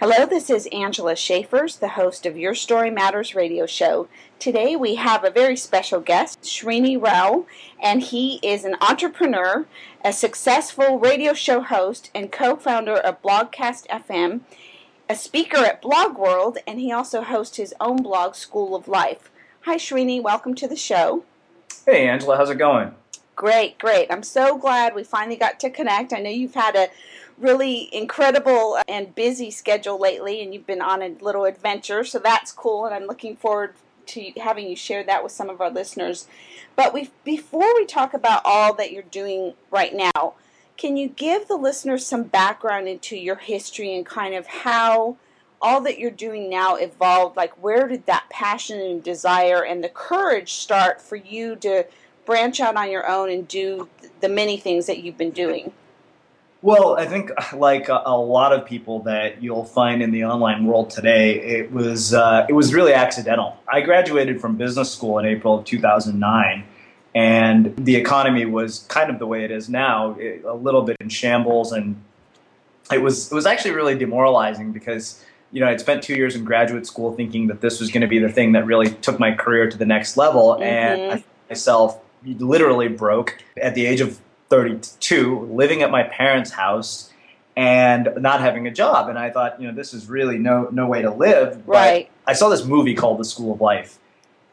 Hello, this is Angela Schaefers, the host of Your Story Matters radio show. Today we have a very special guest, Srini Rao, and he is an entrepreneur, a successful radio show host, and co founder of Blogcast FM, a speaker at Blog World, and he also hosts his own blog, Skool of Life. Hi, Srini, welcome to the show. Hey, Angela, how's it going? Great, great. I'm so glad we finally got to connect. I know you've had a really incredible and busy schedule lately, and you've been on a little adventure, so that's cool, and I'm looking forward to having you share that with some of our listeners. But we, before we talk about all that you're doing right now, can you give the listeners some background into your history and kind of how all that you're doing now evolved? Like, where did that passion and desire and the courage start for you to branch out on your own and do the many things that you've been doing? Well, I think like a, a, lot of people that you'll find in the online world today, it was uh, it was really accidental. I graduated from business school in April of 2009, and the economy was kind of the way it is now, it, a little bit in shambles, and it was it was actually really demoralizing because you know I'd spent two years in graduate school thinking that this was going to be the thing that really took my career to the next level, mm-hmm. and I myself literally broke at the age of 32, living at my parents' house and not having a job. And I thought, you know, this is really no no way to live. Right. But I saw this movie called The School of Life,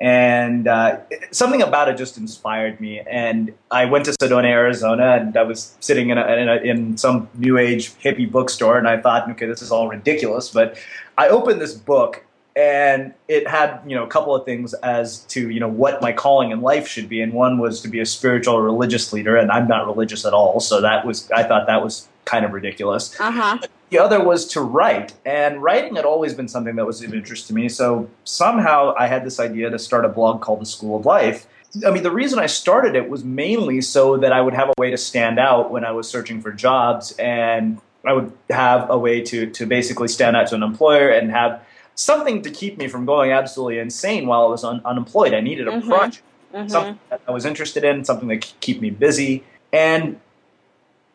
and uh, something about it just inspired me. And I went to Sedona, Arizona, and I was sitting in, a, in, a, in some new age hippie bookstore, and I thought, okay, this is all ridiculous. But I opened this book and it had you know a couple of things as to you know what my calling in life should be. And one was to be a spiritual or religious leader and i'm not religious at all. So that was i thought that was kind of ridiculous. Uh-huh. the other was to write. And writing had always been something that was of interest to me. So somehow i had this idea to start a blog called the skool of life. I mean, the reason I started it was mainly so that I would have a way to stand out when I was searching for jobs, and I would have a way to to basically stand out to an employer and have something to keep me from going absolutely insane while I was un- unemployed. I needed a mm-hmm. project, mm-hmm. something that I was interested in, something that could keep me busy, and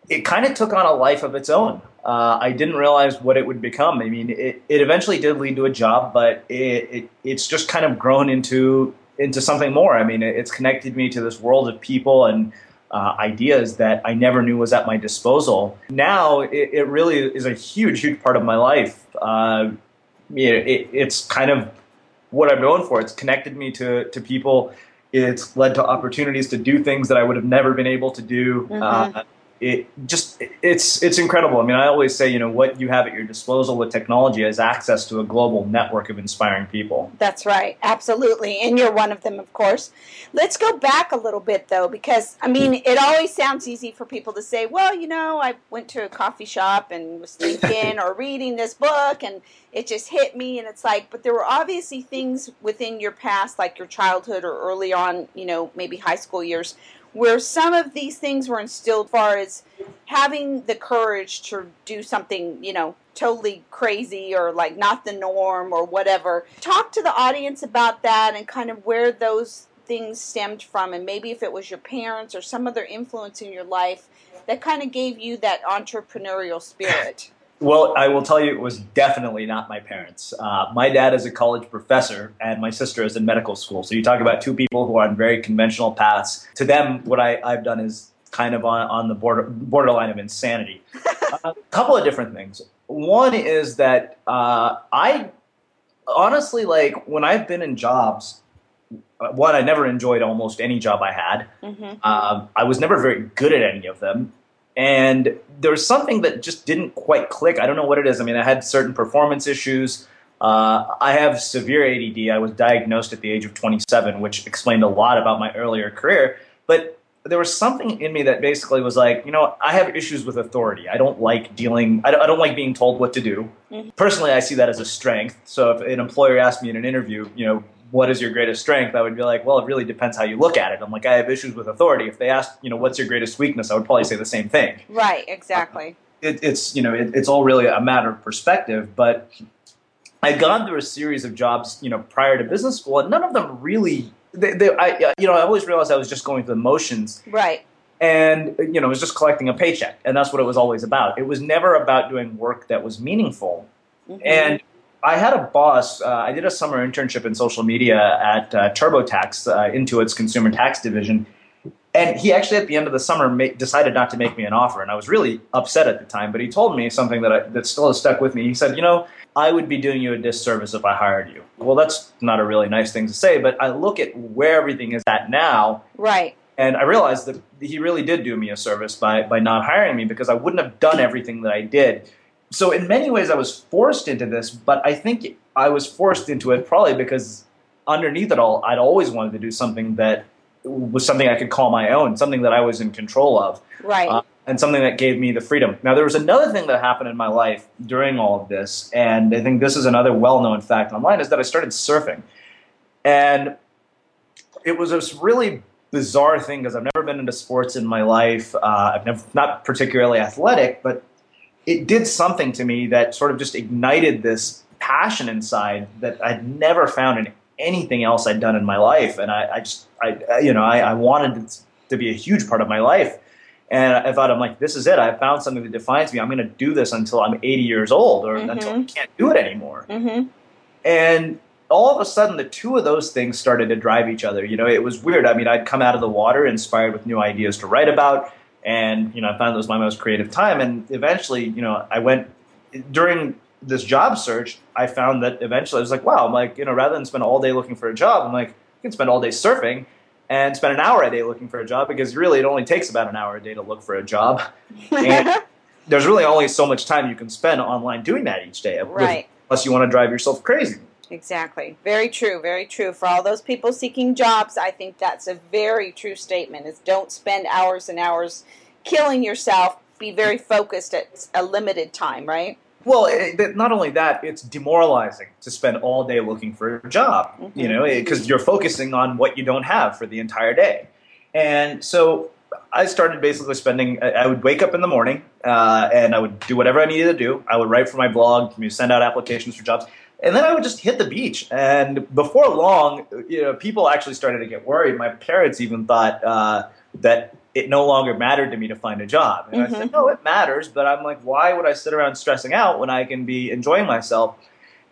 it kind of took on a life of its own. Uh, I didn't realize what it would become. I mean, it, it eventually did lead to a job, but it, it, it's just kind of grown into into something more. I mean, it's connected me to this world of people and uh, ideas that I never knew was at my disposal. Now, it, it really is a huge, huge part of my life. Uh, it, it's kind of what I'm known for. It's connected me to to people. It's led to opportunities to do things that I would have never been able to do. Mm-hmm. Uh, it just it's it's incredible. I mean, I always say, you know, what you have at your disposal with technology is access to a global network of inspiring people. That's right, absolutely, and you're one of them, of course. Let's go back a little bit though, because I mean, it always sounds easy for people to say, well, you know, I went to a coffee shop and was thinking or reading this book, and it just hit me, and it's like, but there were obviously things within your past, like your childhood or early on, you know, maybe high school years where some of these things were instilled far as having the courage to do something, you know, totally crazy or like not the norm or whatever. Talk to the audience about that and kind of where those things stemmed from and maybe if it was your parents or some other influence in your life that kind of gave you that entrepreneurial spirit. Well, I will tell you, it was definitely not my parents. Uh, my dad is a college professor, and my sister is in medical school. So you talk about two people who are on very conventional paths. To them, what I, have done is kind of on, on the border, borderline of insanity. a couple of different things. One is that uh, I honestly like when I've been in jobs. Uh, one, I never enjoyed almost any job I had. Mm-hmm. Um, I was never very good at any of them and there was something that just didn't quite click. I don't know what it is. I mean, I had certain performance issues. Uh, I have severe ADD. I was diagnosed at the age of 27, which explained a lot about my earlier career. But there was something in me that basically was like, you know, I have issues with authority. I don't like dealing, I don't, I don't like being told what to do. Mm-hmm. Personally, I see that as a strength. So if an employer asked me in an interview, you know, what is your greatest strength? I would be like, well, it really depends how you look at it. I'm like, I have issues with authority. If they asked, you know, what's your greatest weakness, I would probably say the same thing. Right, exactly. Uh, it, it's, you know, it, it's all really a matter of perspective. But I'd gone through a series of jobs, you know, prior to business school, and none of them really, they, they, I, you know, I always realized I was just going through the motions. Right. And, you know, it was just collecting a paycheck. And that's what it was always about. It was never about doing work that was meaningful Mm-hmm. And I had a boss. Uh, I did a summer internship in social media at uh, TurboTax, uh, Intuit's consumer tax division. And he actually, at the end of the summer, ma- decided not to make me an offer. And I was really upset at the time. But he told me something that, I, that still has stuck with me. He said, You know, I would be doing you a disservice if I hired you. Well, that's not a really nice thing to say, but I look at where everything is at now. Right. And I realized that he really did do me a service by, by not hiring me because I wouldn't have done everything that I did so in many ways I was forced into this, but I think I was forced into it probably because underneath it all, I'd always wanted to do something that was something I could call my own, something that I was in control of. Right. Uh, and something that gave me the freedom. Now, there was another thing that happened in my life during all of this, and I think this is another well known fact online, is that I started surfing. And it was this really bizarre thing because I've never been into sports in my life. Uh, I've never, not particularly athletic, but it did something to me that sort of just ignited this passion inside that I'd never found in anything else I'd done in my life. And I, I just, I, you know, I, I wanted it to be a huge part of my life. And I thought, I'm like, this is it. I found something that defines me. I'm going to do this until I'm 80 years old or mm-hmm. until I can't do it anymore. Mm-hmm. And all of a sudden, the two of those things started to drive each other. You know, it was weird. I mean, I'd come out of the water inspired with new ideas to write about and you know I found it was my most creative time. And eventually, you know, I went during this job search. I found that eventually I was like, wow, I'm like, you know, rather than spend all day looking for a job, I'm like, you can spend all day surfing and spend an hour a day looking for a job because really it only takes about an hour a day to look for a job. and there's really only so much time you can spend online doing that each day. Right. Unless you want to drive yourself crazy. Exactly. Very true. Very true. For all those people seeking jobs, I think that's a very true statement. Is don't spend hours and hours killing yourself. Be very focused at a limited time, right? Well, it, not only that, it's demoralizing to spend all day looking for a job, mm-hmm. you know, because you're focusing on what you don't have for the entire day. And so I started basically spending, I would wake up in the morning uh, and I would do whatever I needed to do. I would write for my blog, send out applications for jobs and then I would just hit the beach. And before long, you know, people actually started to get worried. My parents even thought uh, that it no longer mattered to me to find a job. And mm-hmm. I said, mm-hmm. no, it matters. But I'm like, why would I sit around stressing out when I can be enjoying myself?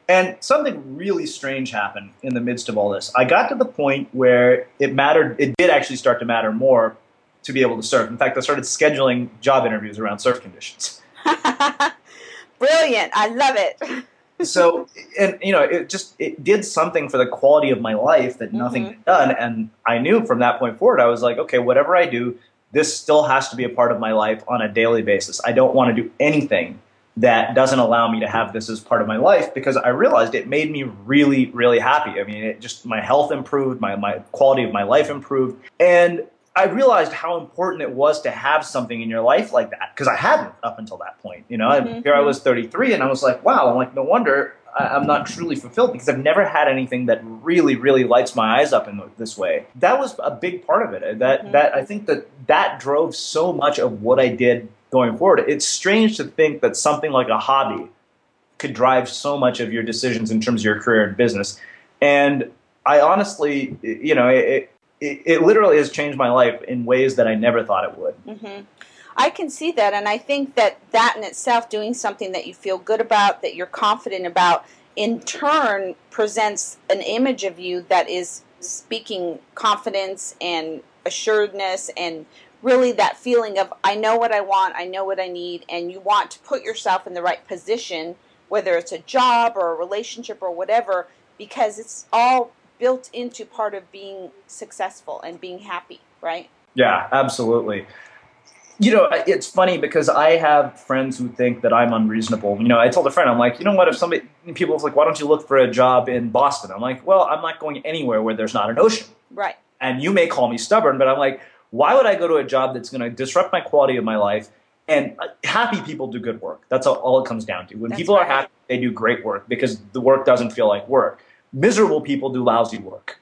And something really strange happened in the midst of all this. I got to the point where it mattered. It did actually start to matter more to be able to surf. In fact, I started scheduling job interviews around surf conditions. Brilliant! I love it so and you know it just it did something for the quality of my life that nothing mm-hmm. had done. And i knew from that point forward i was like okay whatever i do this still has to be a part of my life on a daily basis. I don't want to do anything that doesn't allow me to have this as part of my life because i realized it made me really really happy. I mean it just my health improved my, my quality of my life improved. And I realized how important it was to have something in your life like that because I hadn't up until that point. You know, mm-hmm. here I was 33, and I was like, wow, I'm like, no wonder I'm not truly fulfilled because I've never had anything that really, really lights my eyes up in this way. That was a big part of it. That mm-hmm. that I think that that drove so much of what I did going forward. It's strange to think that something like a hobby could drive so much of your decisions in terms of your career and business. And I honestly, you know, it, it, it, literally has changed my life in ways that I never thought it would. Mm-hmm. I can see that, and I think that that in itself, doing something that you feel good about, that you're confident about, in turn presents an image of you that is speaking confidence and assuredness and really that feeling of I know what I want, I know what I need, and you want to put yourself in the right position, whether it's a job or a relationship or whatever, because it's all built into part of being successful and being happy, right? Yeah, absolutely. You know, it's funny because I have friends who think that I'm unreasonable. You know, I told a friend, I'm like, you know what? If somebody, people are like, why don't you look for a job in Boston? I'm like, well, I'm not going anywhere where there's not an ocean. Right. And you may call me stubborn, but I'm like, why would I go to a job that's going to disrupt my quality of my life? And uh, happy people do good work. That's all, all it comes down to. When that's people right. are happy, they do great work because the work doesn't feel like work miserable people do lousy work.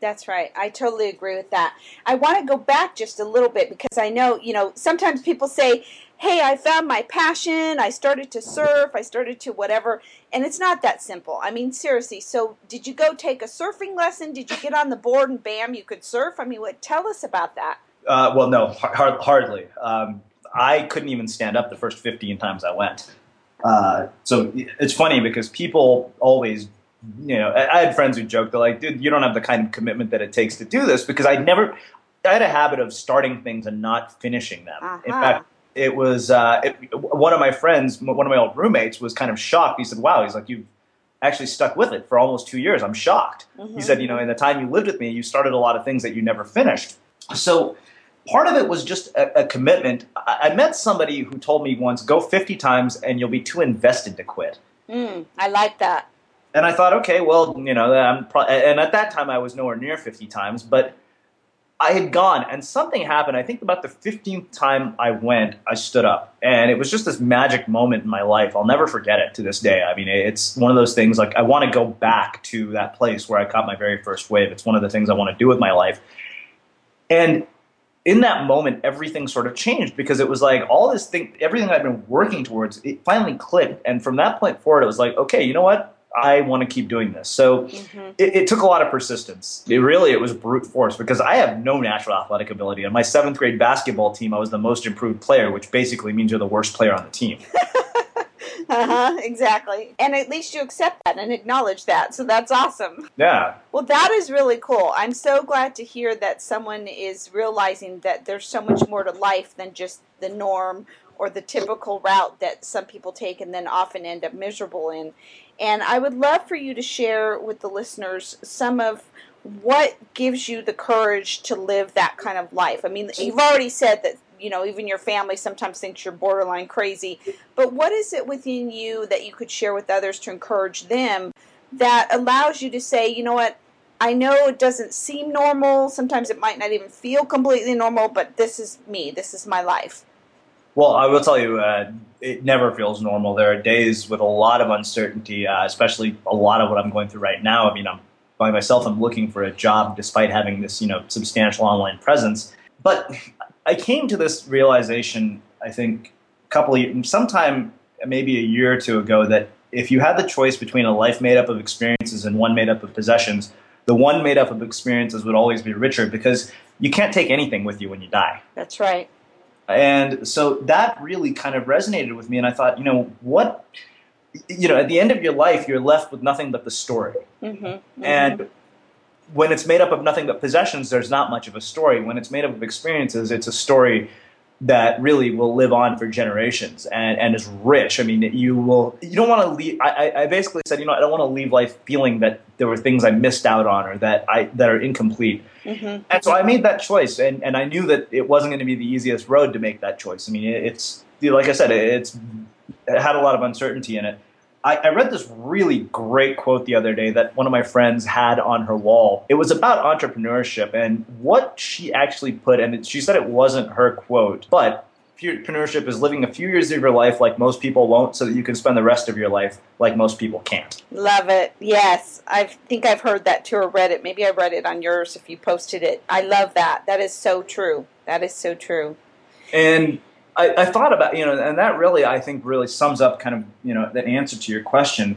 That's right. I totally agree with that. I want to go back just a little bit because I know, you know, sometimes people say, hey, I found my passion. I started to surf. I started to whatever. And it's not that simple. I mean, seriously. So, did you go take a surfing lesson? Did you get on the board and bam, you could surf? I mean, what, tell us about that. Uh, well, no, hardly. Um, I couldn't even stand up the first 15 times I went. Uh, so it's funny because people always, you know, I had friends who joked, they're like, dude, you don't have the kind of commitment that it takes to do this because I never, I had a habit of starting things and not finishing them. Uh-huh. In fact, it was uh, it, one of my friends, one of my old roommates, was kind of shocked. He said, "Wow," he's like, "You've actually stuck with it for almost two years. I'm shocked." Mhm. He said, "You know, in the time you lived with me, you started a lot of things that you never finished." So part of it was just a, a commitment. I, I met somebody who told me once, "Go 50 times, and you'll be too invested to quit." Mm, I like that. And I thought, okay, well, you know, I'm pro- and at that time I was nowhere near 50 times, but I had gone and something happened. I think about the 15th time I went, I stood up and it was just this magic moment in my life. I'll never forget it to this day. I mean, it's one of those things like I want to go back to that place where I caught my very first wave. It's one of the things I want to do with my life. And in that moment, everything sort of changed because it was like all this thing, everything I've been working towards, it finally clicked. And from that point forward, it was like, okay, you know what? I want to keep doing this. So hmm it, it took a lot of persistence. It really, it was brute force because I have no natural athletic ability. On my seventh grade basketball team, I was the most improved player, which basically means you're the worst player on the team. Uh-huh, exactly. And at least you accept that and acknowledge that. So that's awesome. Yeah. Well, that is really cool. I'm so glad to hear that someone is realizing that there's so much more to life than just the norm or the typical route that some people take and then often end up miserable in. And I would love for you to share with the listeners some of what gives you the courage to live that kind of life. I mean, you've already said that, you know, even your family sometimes thinks you're borderline crazy, but what is it within you that you could share with others to encourage them that allows you to say, you know what, I know it doesn't seem normal. Sometimes it might not even feel completely normal, but this is me. This is my life. Well, I will tell you, uh, it never feels normal. There are days with a lot of uncertainty, uh, especially a lot of what I'm going through right now. I mean, I'm by myself. I'm looking for a job despite having this, you know, substantial online presence. But I came to this realization, I think, a couple of sometime maybe a year or two ago, that if you had the choice between a life made up of experiences and one made up of possessions, the one made up of experiences would always be richer because you can't take anything with you when you die. That's right. And so that really kind of resonated with me. And I thought, you know, what, you know, at the end of your life, you're left with nothing but the story. Mm-hmm. And when it's made up of nothing but possessions, there's not much of a story. When it's made up of experiences, it's a story that really will live on for generations and, and is rich. I mean, you will, you don't want to leave. I, I basically said, you know, I don't want to leave life feeling that there were things I missed out on or that I, that are incomplete. Mm-hmm. And so I made that choice, and, and I knew that it wasn't going to be the easiest road to make that choice. I mean, it, it's like I said, it, it's it had a lot of uncertainty in it. I, I read this really great quote the other day that one of my friends had on her wall. It was about entrepreneurship and what she actually put, and it, she said it wasn't her quote, but entrepreneurship is living a few years of your life like most people won't, so that you can spend the rest of your life like most people can't. Love it. Yes. I think I've heard that too or read it. Maybe I read it on yours if you posted it. I love that. That is so true. That is so true. And I, I, thought about you know, and that really I think really sums up kind of you know the answer to your question.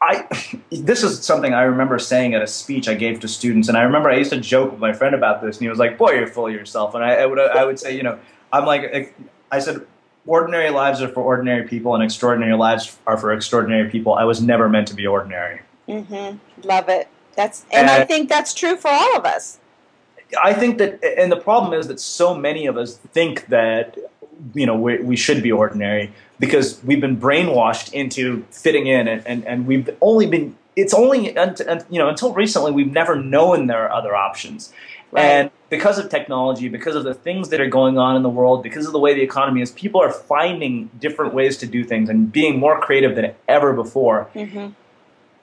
I this is something I remember saying at a speech I gave to students, and I remember I used to joke with my friend about this, and he was like, "Boy, you're full of yourself." And I, I would I would say, you know, I'm like I said, ordinary lives are for ordinary people, and extraordinary lives are for extraordinary people. I was never meant to be ordinary. Mm-hmm. Love it. That's and, and I think that's true for all of us. I think that, and the problem is that so many of us think that you know we, we should be ordinary because we've been brainwashed into fitting in, and, and, and we've only been. It's only you know until recently we've never known there are other options, right. and because of technology, because of the things that are going on in the world, because of the way the economy is, people are finding different ways to do things and being more creative than ever before. Mm-hmm.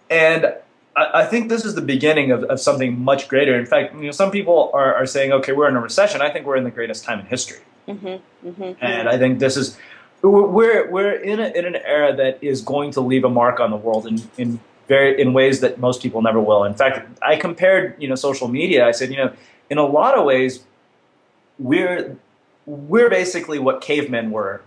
And I think this is the beginning of, of something much greater. In fact, you know, some people are, are saying, okay, we're in a recession. I think we're in the greatest time in history. Mm-hmm, mm-hmm, and I think this is, we're, we're in, a, in an era that is going to leave a mark on the world in, in, very, in ways that most people never will. In fact, I compared, you know, social media. I said, you know, in a lot of ways, we're, we're basically what cavemen were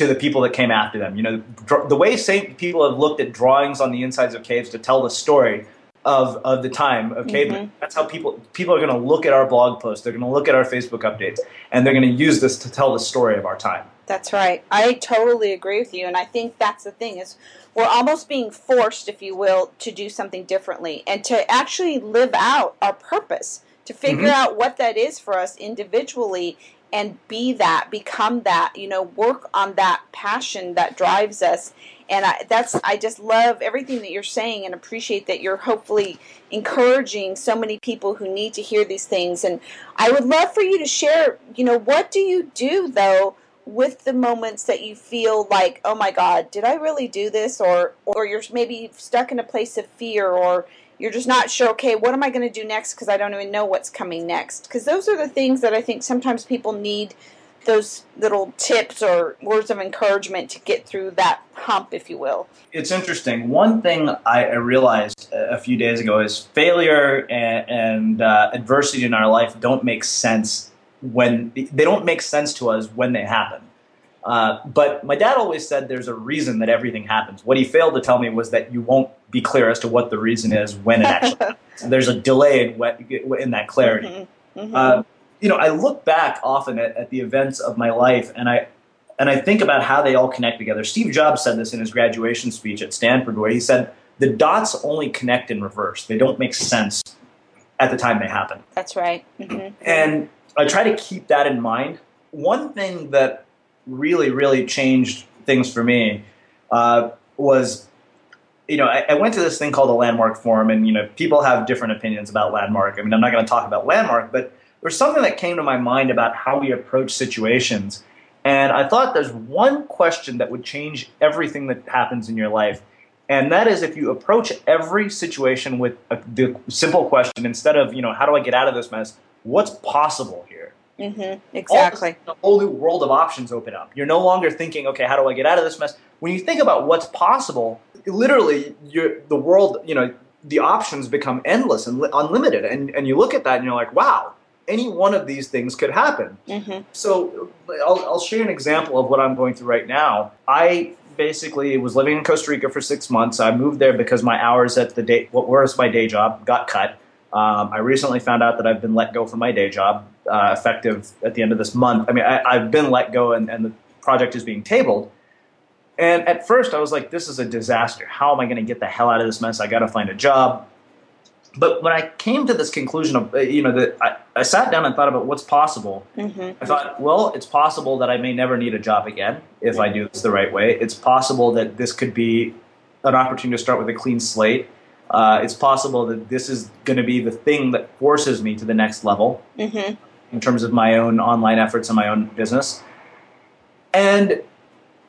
to the people that came after them. You know, the way Saint people have looked at drawings on the insides of caves to tell the story of, of the time of cavemen. Mm-hmm. That's how people people are going to look at our blog posts. They're going to look at our Facebook updates, and they're going to use this to tell the story of our time. That's right. I totally agree with you, and I think that's the thing is we're almost being forced, if you will, to do something differently and to actually live out our purpose, to figure mm-hmm. out what that is for us individually and be that, become that, you know, work on that passion that drives us. And I, that's I just love everything that you're saying and appreciate that you're hopefully encouraging so many people who need to hear these things. And I would love for you to share, you know, what do you do though with the moments that you feel like, oh my God, did I really do this? Or or you're maybe stuck in a place of fear or you're just not sure, okay, what am I going to do next because I don't even know what's coming next. Because those are the things that I think sometimes people need those little tips or words of encouragement to get through that hump, if you will. It's interesting. One thing I realized a few days ago is failure and, and uh, adversity in our life don't make sense when they don't make sense to us when they happen. Uh, but my dad always said there's a reason that everything happens. What he failed to tell me was that you won't be clear as to what the reason is when it actually happens. There's a delay in, in that clarity. Mm-hmm. Mm-hmm. Uh, you know, I look back often at, at, the events of my life, and I and I think about how they all connect together. Steve Jobs said this in his graduation speech at Stanford, where he said the dots only connect in reverse; they don't make sense at the time they happen. That's right. Mm-hmm. And I try to keep that in mind. One thing that really, really changed things for me uh, was, you know, I, I, went to this thing called the Landmark Forum, and you know, people have different opinions about Landmark. I mean, I'm not going to talk about Landmark, but there's something that came to my mind about how we approach situations, and I thought there's one question that would change everything that happens in your life, and that is if you approach every situation with a, the simple question instead of, you know, how do I get out of this mess? What's possible here? Mm-hmm. Exactly. a whole new world of options open up. You're no longer thinking, okay, how do I get out of this mess? When you think about what's possible, literally, the world, you know, the options become endless and li- unlimited. And, and you look at that and you're like, wow, any one of these things could happen. Mm-hmm. So I'll, I'll share an example of what I'm going through right now. I basically was living in Costa Rica for six months. I moved there because my hours at the day, what was my day job, got cut. Um, I recently found out that I've been let go from my day job, uh, effective at the end of this month. I mean, I, have been let go, and, and, the project is being tabled. And at first, I was like, "This is a disaster. How am I going to get the hell out of this mess? I got to find a job." But when I came to this conclusion of, uh, you know, that I, I, sat down and thought about what's possible. Mm-hmm. I thought, well, it's possible that I may never need a job again if I do this the right way. It's possible that this could be an opportunity to start with a clean slate uh, it's possible that this is going to be the thing that forces me to the next level mm-hmm. in terms of my own online efforts and my own business. And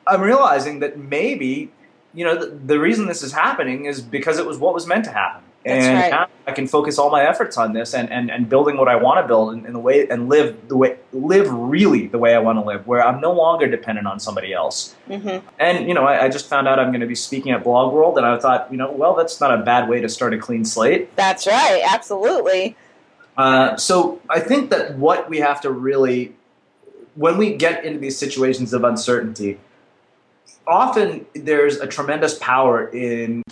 I'm realizing that maybe, you know, the, the reason this is happening is because it was what was meant to happen. That's and right. I can focus all my efforts on this and, and, and building what I want to build in, in the way and live the way live really the way I want to live, where I'm no longer dependent on somebody else. Mm-hmm. And you know, I, I, just found out I'm going to be speaking at Blog World, and I thought, you know, well, that's not a bad way to start a clean slate. That's right, absolutely. Uh, so I think that what we have to really, when we get into these situations of uncertainty, often there's a tremendous power in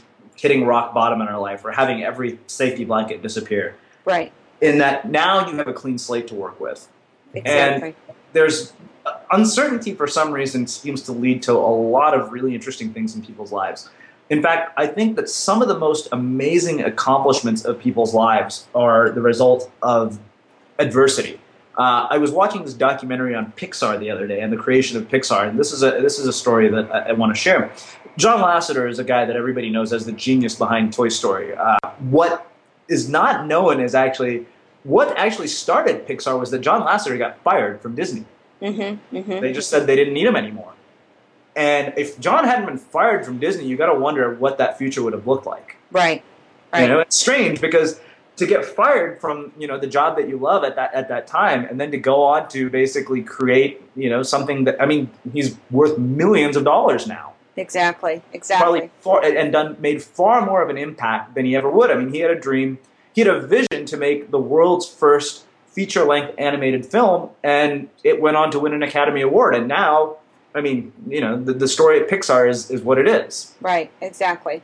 hitting rock bottom in our life or having every safety blanket disappear. Right. In that now you have a clean slate to work with. Exactly. And there's uh, uncertainty for some reason seems to lead to a lot of really interesting things in people's lives. In fact, I think that some of the most amazing accomplishments of people's lives are the result of adversity. Uh, I was watching this documentary on Pixar the other day and the creation of Pixar, and this is a this is a story that I, I want to share. John Lasseter is a guy that everybody knows as the genius behind Toy Story. Uh, what is not known is actually what actually started Pixar was that John Lasseter got fired from Disney. Mm-hmm, mm-hmm. They just said they didn't need him anymore. And if John hadn't been fired from Disney, you got to wonder what that future would have looked like. Right. right. You know, it's strange because to get fired from you know the job that you love at that at that time, and then to go on to basically create you know something that I mean he's worth millions of dollars now. Exactly. Exactly. Probably and done made far more of an impact than he ever would. I mean, he had a dream. He had a vision to make the world's first feature length animated film, and it went on to win an Academy Award. And now, I mean, you know, the, the story at Pixar is, is what it is. Right, exactly.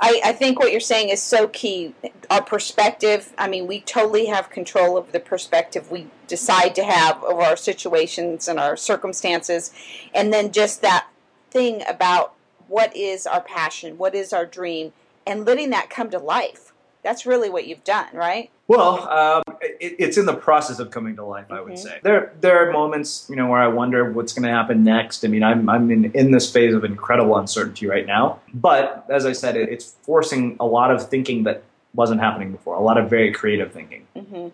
I, I think what you're saying is so key. Our perspective, I mean, we totally have control of the perspective we decide to have over our situations and our circumstances. And then just that thing about what is our passion, what is our dream, and letting that come to life. That's really what you've done, right? Well, um, it, it's in the process of coming to life. I would Mhm. say there there are moments, you know, where I wonder what's going to happen next. I mean, I'm I'm in, in this phase of incredible uncertainty right now. But as I said, it, it's forcing a lot of thinking that wasn't happening before. A lot of very creative thinking. hmm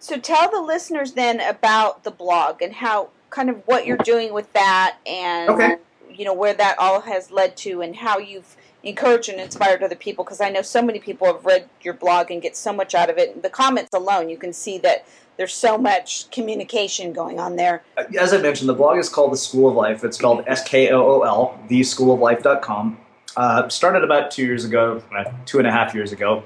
So tell the listeners then about the blog and how kind of what you're doing with that and Okay. You know where that all has led to and how you've encouraged and inspired other people because I know so many people have read your blog and get so much out of it. The comments alone, you can see that there's so much communication going on there. As I mentioned, the blog is called The Skool of Life. It's spelled S K O O L, theskooloflife.com. Uh, started about two years ago, uh, two and a half years ago.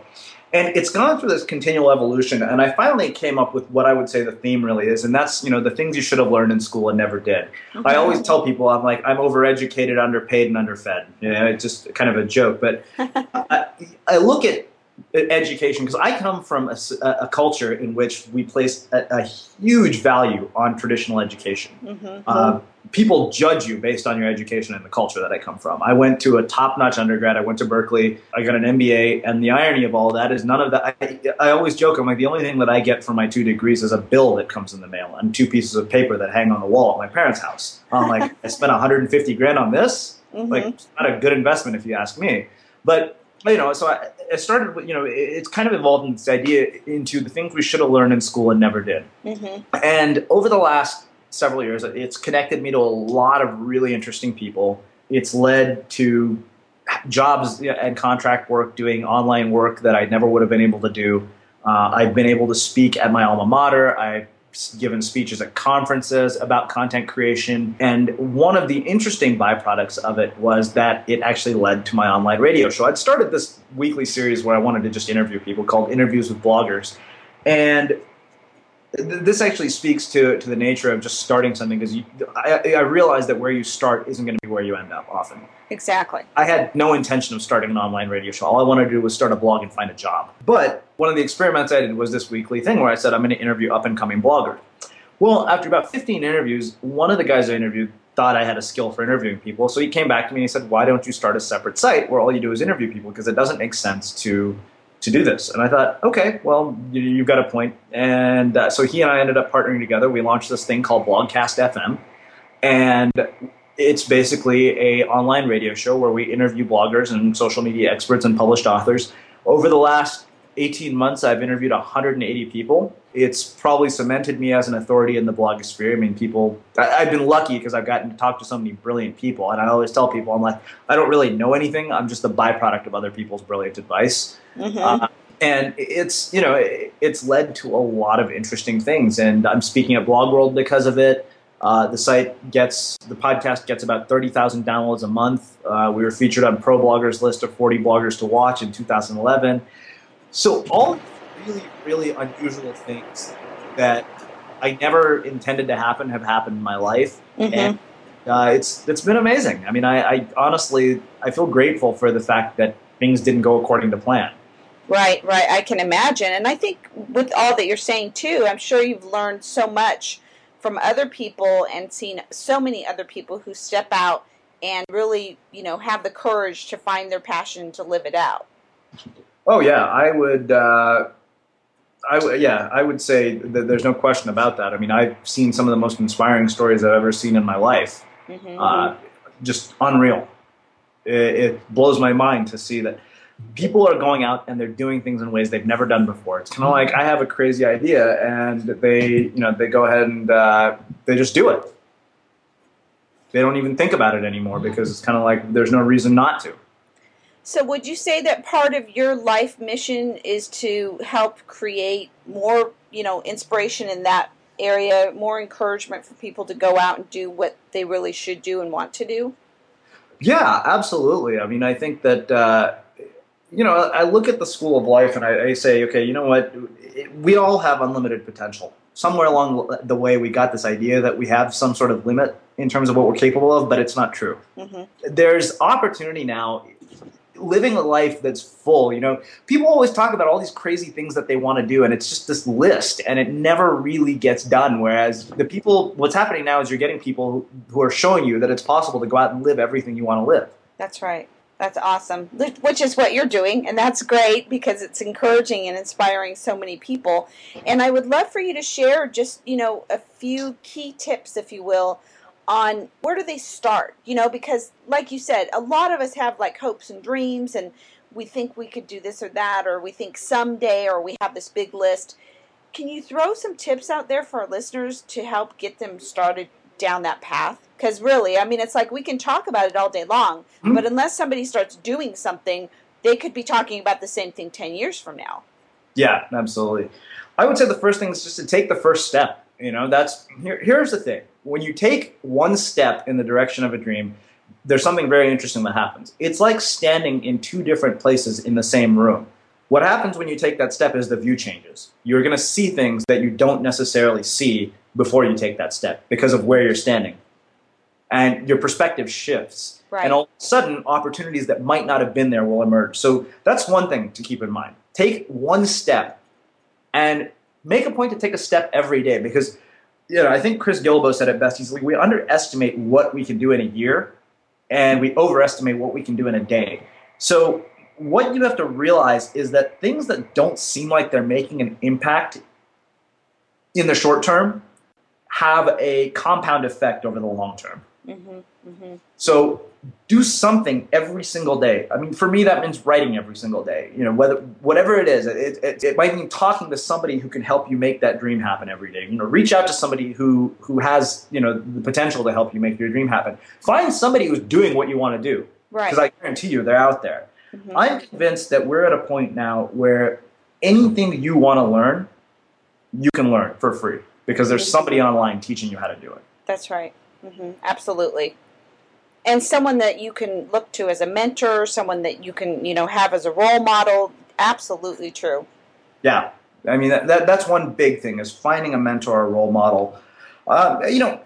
And it's gone through this continual evolution. And I finally came up with what I would say the theme really is. And that's, you know, the things you should have learned in school and never did. I always tell people I'm like, I'm overeducated, underpaid, and underfed. You know, it's just kind of a joke. But I, I look at education because I come from a culture in which we place a, a huge value on traditional education. Mhm. Uh, people judge you based on your education and the culture that I come from. I went to a top-notch undergrad. I went to Berkeley. I got an MBA, and the irony of all that is none of that. I, I always joke. I'm like the only thing that I get for my two degrees is a bill that comes in the mail and two pieces of paper that hang on the wall at my parents' house. I'm like, I spent 150 grand on this. Mhm. Like, it's not a good investment if you ask me. But you know, so I, I started. with You know, it, it's kind of evolved in this idea into the things we should have learned in school and never did. Mhm. And over the last several years, it's connected me to a lot of really interesting people. It's led to jobs and contract work, doing online work that I never would have been able to do. Uh, I've been able to speak at my alma mater. I've given speeches at conferences about content creation. And one of the interesting byproducts of it was that it actually led to my online radio show. I'd started this weekly series where I wanted to just interview people called Interviews with Bloggers. And this actually speaks to, to the nature of just starting something because I, I realize that where you start isn't going to be where you end up often. Exactly. I had no intention of starting an online radio show. All I wanted to do was start a blog and find a job. But one of the experiments I did was this weekly thing where I said I'm going to interview up and coming bloggers. Well, after about 15 interviews, one of the guys I interviewed thought I had a skill for interviewing people. So he came back to me and he said, "Why don't you start a separate site where all you do is interview people? Because it doesn't make sense to to do this." And I thought, "Okay, well, you, you've got a point." And uh, so he and I ended up partnering together. We launched this thing called Blogcast FM, and it's basically a online radio show where we interview bloggers and social media experts and published authors. Over the last 18 months, I've interviewed 180 people. It's probably cemented me as an authority in the blogosphere. I mean, people, I, I've been lucky because I've gotten to talk to so many brilliant people. And I always tell people, I'm like, I don't really know anything. I'm just the byproduct of other people's brilliant advice. Mhm. Uh, and it's you know it- it's led to a lot of interesting things and i'm speaking at blog world because of it uh, the site gets the podcast gets about 30000 downloads a month uh, we were featured on ProBlogger's list of 40 bloggers to watch in 2011 so all really really unusual things that i never intended to happen have happened in my life Mhm. and uh, it's it's been amazing. I mean, I, I honestly I feel grateful for the fact that things didn't go according to plan. Right, right. I can imagine. And I think with all that you're saying too, I'm sure you've learned so much from other people and seen so many other people who step out and really, you know, have the courage to find their passion to live it out. Oh yeah, I would. Uh, I w- yeah, I would say that there's no question about that. I mean, I've seen some of the most inspiring stories I've ever seen in my life. hmm Uh, just unreal. It, it blows my mind to see that people are going out and they're doing things in ways they've never done before. It's kind of like I have a crazy idea, and they, you know, they go ahead and uh, they just do it. They don't even think about it anymore because it's kind of like there's no reason not to. So, would you say that part of your life mission is to help create more, you know, inspiration in that area, more encouragement for people to go out and do what they really should do and want to do? Yeah, absolutely. I mean, I think that uh, you know, I look at the skool of life and I, I say, okay, you know what? We all have unlimited potential. Somewhere along the way, we got this idea that we have some sort of limit in terms of what we're capable of, but it's not true. hmm There's opportunity now. Living a life that's full. You know, people always talk about all these crazy things that they want to do, and it's just this list, and it never really gets done. Whereas the people, what's happening now is you're getting people who, are showing you that it's possible to go out and live everything you want to live. That's right. That's awesome. Which is what you're doing, and that's great because it's encouraging and inspiring so many people. And I would love for you to share just, you know, a few key tips, if you will, on where do they start? You know, because like you said, a lot of us have like hopes and dreams and we think we could do this or that or we think someday or we have this big list. Can you throw some tips out there for our listeners to help get them started down that path? Because really, I mean, it's like we can talk about it all day long, mm-hmm. but unless somebody starts doing something, they could be talking about the same thing 10 years from now. Yeah, absolutely. I would say the first thing is just to take the first step. You know, that's here, here's the thing when you take one step in the direction of a dream, there's something very interesting that happens. It's like standing in two different places in the same room. What happens when you take that step is the view changes. You're going to see things that you don't necessarily see before you take that step because of where you're standing. And your perspective shifts. Right. And all of a sudden, opportunities that might not have been there will emerge. So that's one thing to keep in mind. Take one step and make a point to take a step every day because you know, I think Chris Guillebeau said it best. He's like, we underestimate what we can do in a year, and we overestimate what we can do in a day. So what you have to realize is that things that don't seem like they're making an impact in the short term have a compound effect over the long term. Mm-hmm, mm-hmm. So do something every single day. I mean, for me, that means writing every single day. You know, whether whatever it is, it, it, it, might mean talking to somebody who can help you make that dream happen every day. You know, reach out to somebody who who has you know the potential to help you make your dream happen. Find somebody who's doing what you want to do. Right. Because I guarantee you, they're out there. Mm-hmm. I'm convinced that we're at a point now where anything you want to learn, you can learn for free because there's somebody online teaching you how to do it. That's right. Mm-hmm. Absolutely and someone that you can look to as a mentor, someone that you can you know have as a role model. Absolutely true. Yeah, I mean that, that that's one big thing is finding a mentor or role model. Uh, you know,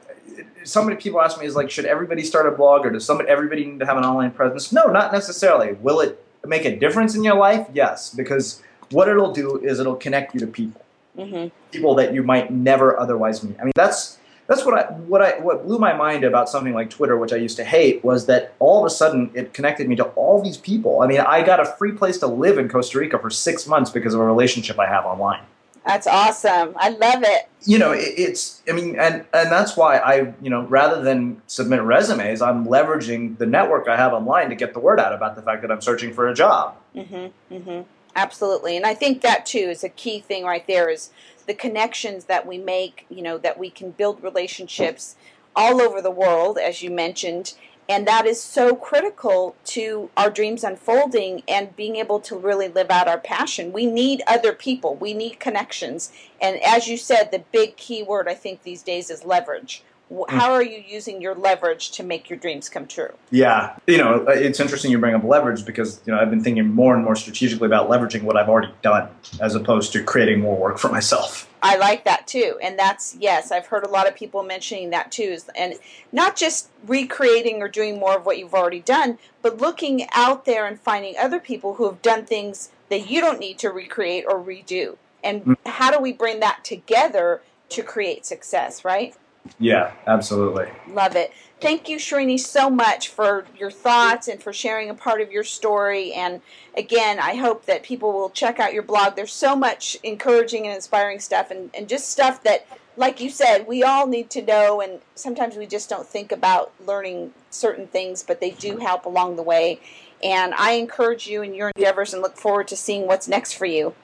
so many people ask me is like, should everybody start a blog or does somebody everybody need to have an online presence? No, not necessarily. Will it make a difference in your life? Yes, because what it'll do is it'll connect you to people, mm-hmm. people that you might never otherwise meet. I mean, that's that's what I what I what blew my mind about something like Twitter, which I used to hate, was that all of a sudden it connected me to all these people. I mean, I got a free place to live in Costa Rica for six months because of a relationship I have online. That's awesome. I love it. You know, it, it's I mean, and and that's why I you know rather than submit resumes, I'm leveraging the network I have online to get the word out about the fact that I'm searching for a job. Mm-hmm. Mm-hmm. Absolutely, and I think that too is a key thing right there. Is the connections that we make, you know, that we can build relationships all over the world, as you mentioned. And that is so critical to our dreams unfolding and being able to really live out our passion. We need other people, we need connections. And as you said, the big key word I think these days is leverage. Mm. how are you using your leverage to make your dreams come true? Yeah, you know, it's interesting you bring up leverage because you know I've been thinking more and more strategically about leveraging what I've already done as opposed to creating more work for myself. I like that too, and that's yes, I've heard a lot of people mentioning that too, and not just recreating or doing more of what you've already done, but looking out there and finding other people who have done things that you don't need to recreate or redo. And mm-hmm. how do we bring that together to create success, right? Yeah, absolutely. Love it. Thank you, Srini, so much for your thoughts and for sharing a part of your story. And again, I hope that people will check out your blog. There's so much encouraging and inspiring stuff, and, and just stuff that, like you said, we all need to know. And sometimes we just don't think about learning certain things, but they do help along the way. And I encourage you in your endeavors and look forward to seeing what's next for you.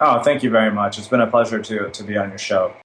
Oh, thank you very much. It's been a pleasure to, to be on your show.